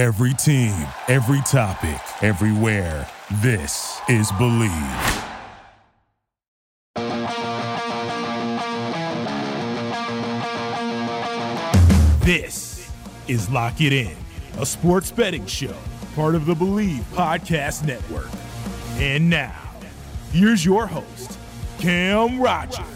Every team, every topic, everywhere. This is Bleav. This is Lock It In, a sports betting show, part of the Bleav Podcast Network. And now, here's your host, Cam Rogers.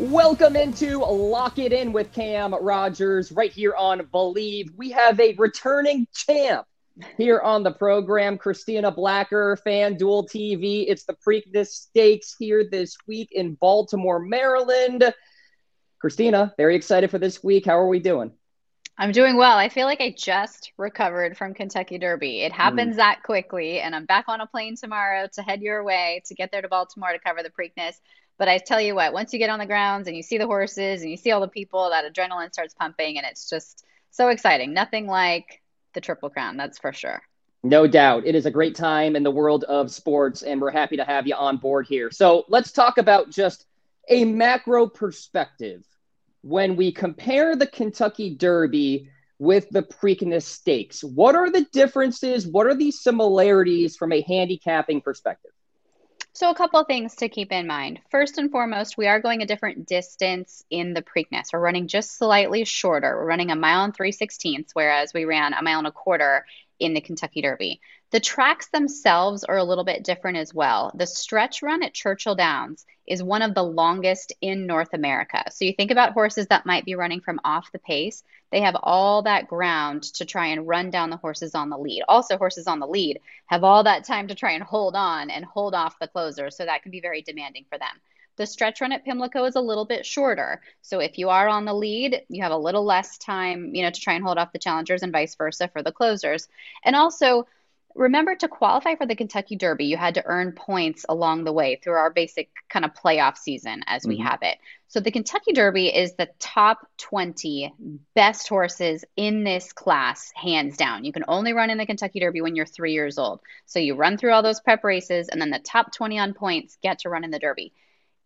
Welcome into Lock It In with Cam Rogers right here on Bleav. We have a returning champ here on the program, Christina Blacker, FanDuel TV. It's the Preakness Stakes here this week in Baltimore, Maryland. Christina, very excited for this week. How are we doing? I'm doing well. I feel like I just recovered from Kentucky Derby. It happens mm. that quickly, and I'm back on a plane tomorrow to head your way to get there to Baltimore to cover the Preakness. But I tell you what, once you get on the grounds and you see the horses and you see all the people, that adrenaline starts pumping, and it's just so exciting. Nothing like the Triple Crown, that's for sure. No doubt. It is a great time in the world of sports, and we're happy to have you on board here. So let's talk about just a macro perspective when we compare the Kentucky Derby with the Preakness Stakes. What are the differences? What are the similarities from a handicapping perspective? So, a couple things to keep in mind. First and foremost, we are going a different distance in the Preakness. We're running just slightly shorter. We're running a mile and three sixteenths, whereas we ran a mile and a quarter in the Kentucky Derby. The tracks themselves are a little bit different as well. The stretch run at Churchill Downs is one of the longest in North America. So you think about horses that might be running from off the pace, they have all that ground to try and run down the horses on the lead. Also, horses on the lead have all that time to try and hold on and hold off the closer. So that can be very demanding for them. The stretch run at Pimlico is a little bit shorter. So if you are on the lead, you have a little less time, you know, to try and hold off the challengers and vice versa for the closers. And also, remember to qualify for the Kentucky Derby, you had to earn points along the way through our basic kind of playoff season as we mm-hmm. have it. So the Kentucky Derby is the top 20 best horses in this class, hands down. You can only run in the Kentucky Derby when you're three years old. So you run through all those prep races, and then the top 20 on points get to run in the Derby.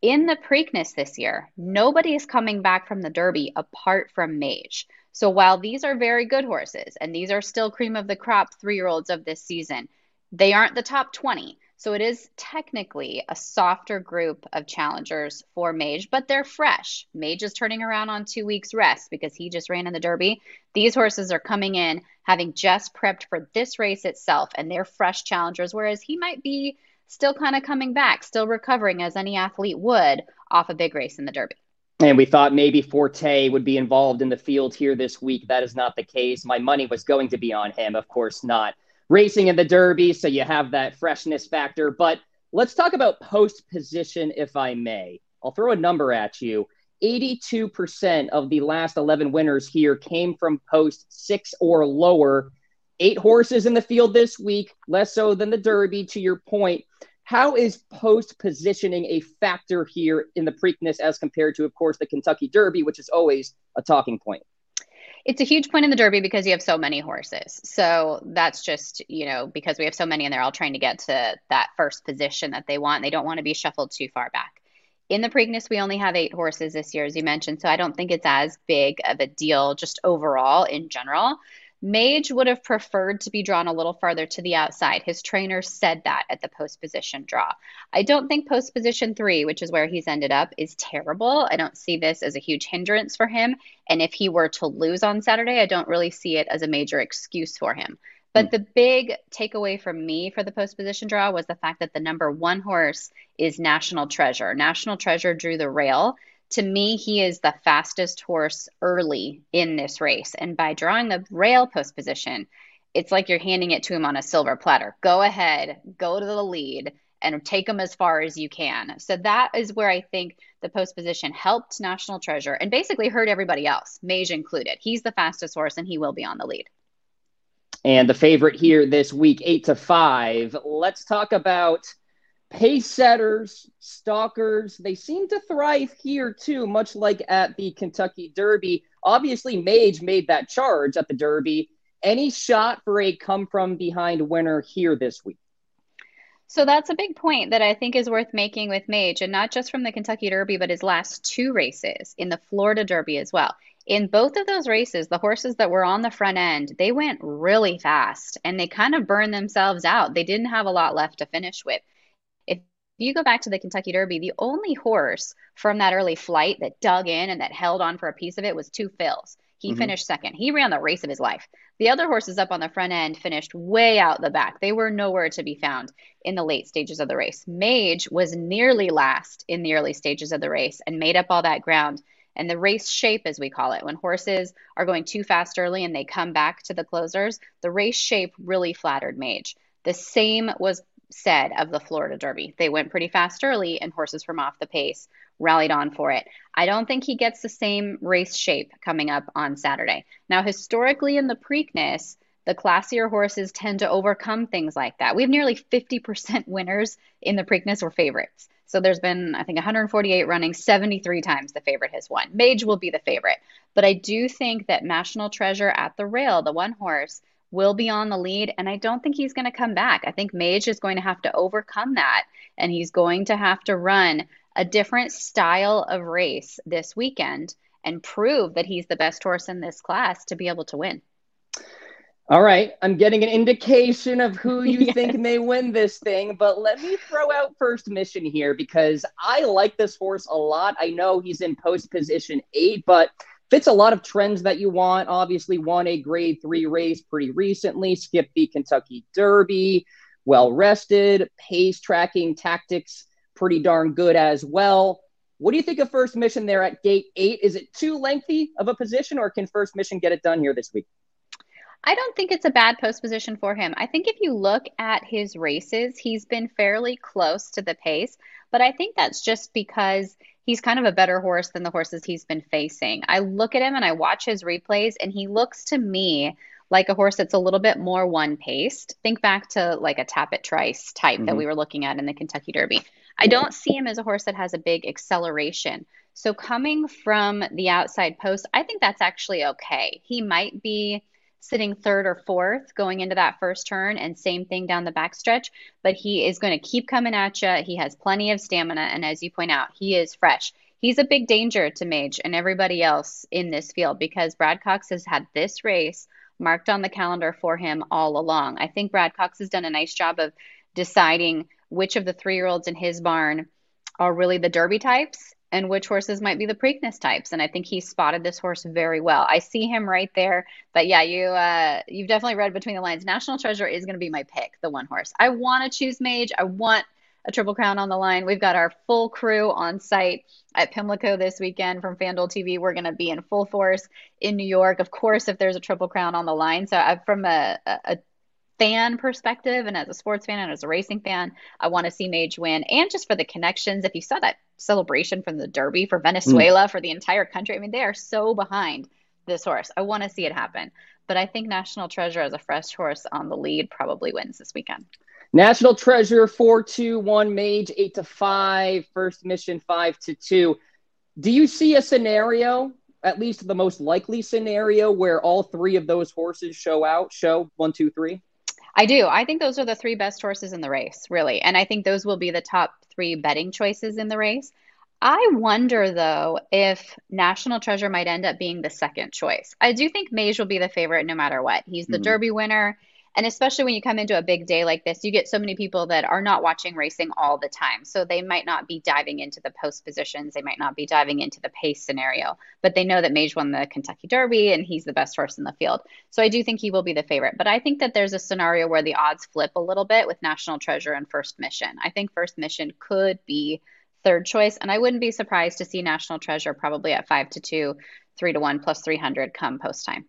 In the Preakness this year, nobody is coming back from the Derby apart from Mage. So while these are very good horses and these are still cream of the crop three year olds of this season, they aren't the top 20. So it is technically a softer group of challengers for Mage, but they're fresh. Mage is turning around on two weeks rest because he just ran in the Derby. These horses are coming in having just prepped for this race itself, and they're fresh challengers, whereas he might be still kind of coming back, still recovering as any athlete would off a big race in the Derby. And we thought maybe Forte would be involved in the field here this week. That is not the case. My money was going to be on him. Of course not. Racing in the Derby, so you have that freshness factor. But let's talk about post position, if I may. I'll throw a number at you. 82% of the last 11 winners here came from post six or lower. Eight horses in the field this week, less so than the Derby, to your point. How is post positioning a factor here in the Preakness as compared to, of course, the Kentucky Derby, which is always a talking point? It's a huge point in the Derby because you have so many horses. So that's just, you know, because we have so many and they're all trying to get to that first position that they want. They don't want to be shuffled too far back. In the Preakness, we only have eight horses this year, as you mentioned. So I don't think it's as big of a deal just overall in general. Mage would have preferred to be drawn a little farther to the outside. His trainer said that at the post position draw. I don't think post position three, which is where he's ended up, is terrible. I don't see this as a huge hindrance for him. And if he were to lose on Saturday, I don't really see it as a major excuse for him. But hmm. the big takeaway from me for the post position draw was the fact that the number one horse is National Treasure. National Treasure drew the rail to me, he is the fastest horse early in this race. And by drawing the rail post position, it's like you're handing it to him on a silver platter. Go ahead, go to the lead, and take him as far as you can. So that is where I think the post position helped National Treasure and basically hurt everybody else, Mage included. He's the fastest horse and he will be on the lead. And the favorite here this week, eight to five. Let's talk about pace setters, stalkers, they seem to thrive here too, much like at the Kentucky Derby. Obviously, Mage made that charge at the Derby. Any shot for a come from behind winner here this week? So that's a big point that I think is worth making with Mage, and not just from the Kentucky Derby, but his last two races in the Florida Derby as well. In both of those races, the horses that were on the front end, they went really fast and they kind of burned themselves out. They didn't have a lot left to finish with. If you go back to the Kentucky Derby, the only horse from that early flight that dug in and that held on for a piece of it was Two Phils. He mm-hmm. finished second. He ran the race of his life. The other horses up on the front end finished way out the back. They were nowhere to be found in the late stages of the race. Mage was nearly last in the early stages of the race and made up all that ground and the race shape, as we call it, when horses are going too fast early and they come back to the closers, the race shape really flattered Mage. The same was said of the Florida Derby. They went pretty fast early, and horses from off the pace rallied on for it. I don't think he gets the same race shape coming up on Saturday. Now, historically in the Preakness, the classier horses tend to overcome things like that. We have nearly 50% winners in the Preakness or favorites. So there's been, I think, 148 running, 73 times the favorite has won. Mage will be the favorite. But I do think that National Treasure at the rail, the one horse, will be on the lead. And I don't think he's going to come back. I think Mage is going to have to overcome that. And he's going to have to run a different style of race this weekend and prove that he's the best horse in this class to be able to win. All right, I'm getting an indication of who you yes. think may win this thing, but let me throw out first mission here because I like this horse a lot. I know he's in post position eight, but fits a lot of trends that you want. Obviously, won a grade three race pretty recently, skipped the Kentucky Derby, well rested, pace tracking tactics pretty darn good as well. What do you think of first mission there at gate eight? Is it too lengthy of a position, or can first mission get it done here this week? I don't think it's a bad post position for him. I think if you look at his races, he's been fairly close to the pace, but I think that's just because he's kind of a better horse than the horses he's been facing. I look at him and I watch his replays, and he looks to me like a horse that's a little bit more one paced. Think back to like a Tapit Trice type mm-hmm. that we were looking at in the Kentucky Derby. I don't see him as a horse that has a big acceleration. So coming from the outside post, I think that's actually okay. He might be sitting third or fourth going into that first turn, and same thing down the backstretch. But he is going to keep coming at you. He has plenty of stamina, and as you point out, he is fresh. He's a big danger to Mage and everybody else in this field because Brad Cox has had this race marked on the calendar for him all along. I think Brad Cox has done a nice job of deciding which of the three year olds in his barn are really the Derby types and which horses might be the Preakness types. And I think he spotted this horse very well. I see him right there. But yeah, you uh, you've definitely read between the lines. National Treasure is going to be my pick, the one horse. I want to choose Mage. I want a triple crown on the line. We've got our full crew on site at Pimlico this weekend from FanDuel TV. We're going to be in full force in New York, of course, if there's a triple crown on the line. So I, from a, a fan perspective and as a sports fan and as a racing fan, I want to see Mage win. And just for the connections, if you saw that celebration from the Derby for Venezuela, mm. for the entire country, I mean, they are so behind this horse. I want to see it happen. But I think National Treasure as a fresh horse on the lead probably wins this weekend. National Treasure 4 2 1, Mage 8 to 5, First Mission 5 to 2. Do you see a scenario, at least the most likely scenario, where all three of those horses show out, show one, two, three? I do. I think those are the three best horses in the race, really. And I think those will be the top three betting choices in the race. I wonder, though, if National Treasure might end up being the second choice. I do think Mage will be the favorite no matter what. He's the mm-hmm. Derby winner. And especially when you come into a big day like this, you get so many people that are not watching racing all the time. So they might not be diving into the post positions. They might not be diving into the pace scenario, but they know that Mage won the Kentucky Derby and he's the best horse in the field. So I do think he will be the favorite. But I think that there's a scenario where the odds flip a little bit with National Treasure and First Mission. I think First Mission could be third choice. And I wouldn't be surprised to see National Treasure probably at five to two, three to one, plus 300 come post time.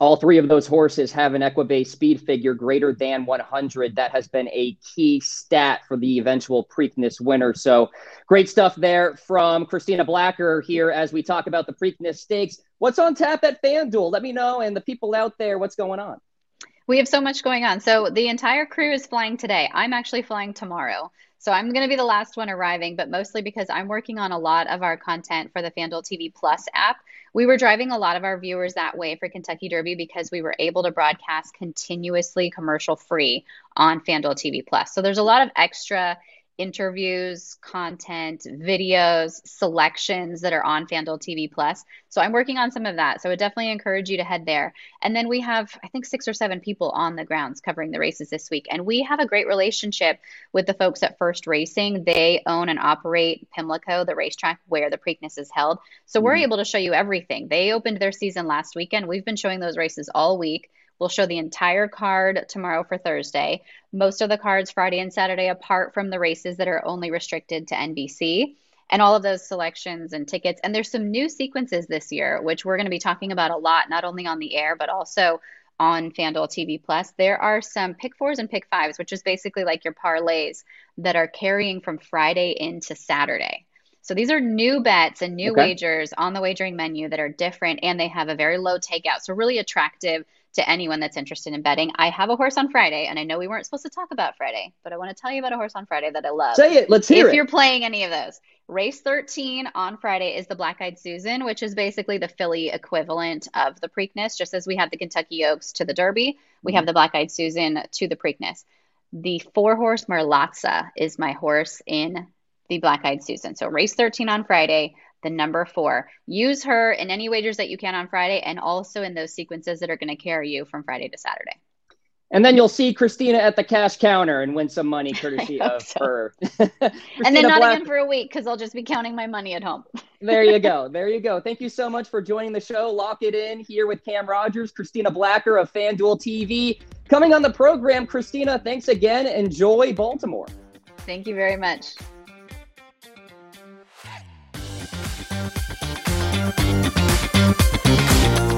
All three of those horses have an Equibase speed figure greater than 100. That has been a key stat for the eventual Preakness winner. So great stuff there from Christina Blacker here as we talk about the Preakness Stakes. What's on tap at FanDuel? Let me know and the people out there what's going on. We have so much going on. So the entire crew is flying today. I'm actually flying tomorrow. So I'm going to be the last one arriving, but mostly because I'm working on a lot of our content for the FanDuel TV Plus app. We were driving a lot of our viewers that way for Kentucky Derby because we were able to broadcast continuously commercial free on FanDuel TV Plus. So there's a lot of extra interviews, content, videos, selections that are on FanDuel TV Plus. So I'm working on some of that. So I would definitely encourage you to head there. And then we have, I think, six or seven people on the grounds covering the races this week. And we have a great relationship with the folks at First Racing. They own and operate Pimlico, the racetrack where the Preakness is held. So we're mm-hmm. able to show you everything. They opened their season last weekend. We've been showing those races all week. We'll show the entire card tomorrow for Thursday. Most of the cards Friday and Saturday, apart from the races that are only restricted to NBC. And all of those selections and tickets. And there's some new sequences this year, which we're going to be talking about a lot, not only on the air, but also on FanDuel TV Plus. There are some pick fours and pick fives, which is basically like your parlays that are carrying from Friday into Saturday. So these are new bets and new okay. wagers on the wagering menu that are different and they have a very low takeout. So really attractive to anyone that's interested in betting. I have a horse on Friday, and I know we weren't supposed to talk about Friday, but I want to tell you about a horse on Friday that I love. Say it. Let's hear if it. If you're playing any of those, race 13 on Friday is the Black Eyed Susan, which is basically the filly equivalent of the Preakness. Just as we have the Kentucky Oaks to the Derby, we have mm-hmm. the Black Eyed Susan to the Preakness. The four horse Merlazza is my horse in the Black Eyed Susan. So race 13 on Friday the number four. Use her in any wagers that you can on Friday and also in those sequences that are going to carry you from Friday to Saturday. And then you'll see Christina at the cash counter and win some money courtesy of so. her. and then not Black- again for a week because I'll just be counting my money at home. there you go. There you go. Thank you so much for joining the show. Lock it in here with Cam Rogers, Christina Blacker of FanDuel TV. Coming on the program, Christina, thanks again. Enjoy Baltimore. Thank you very much. Thank you.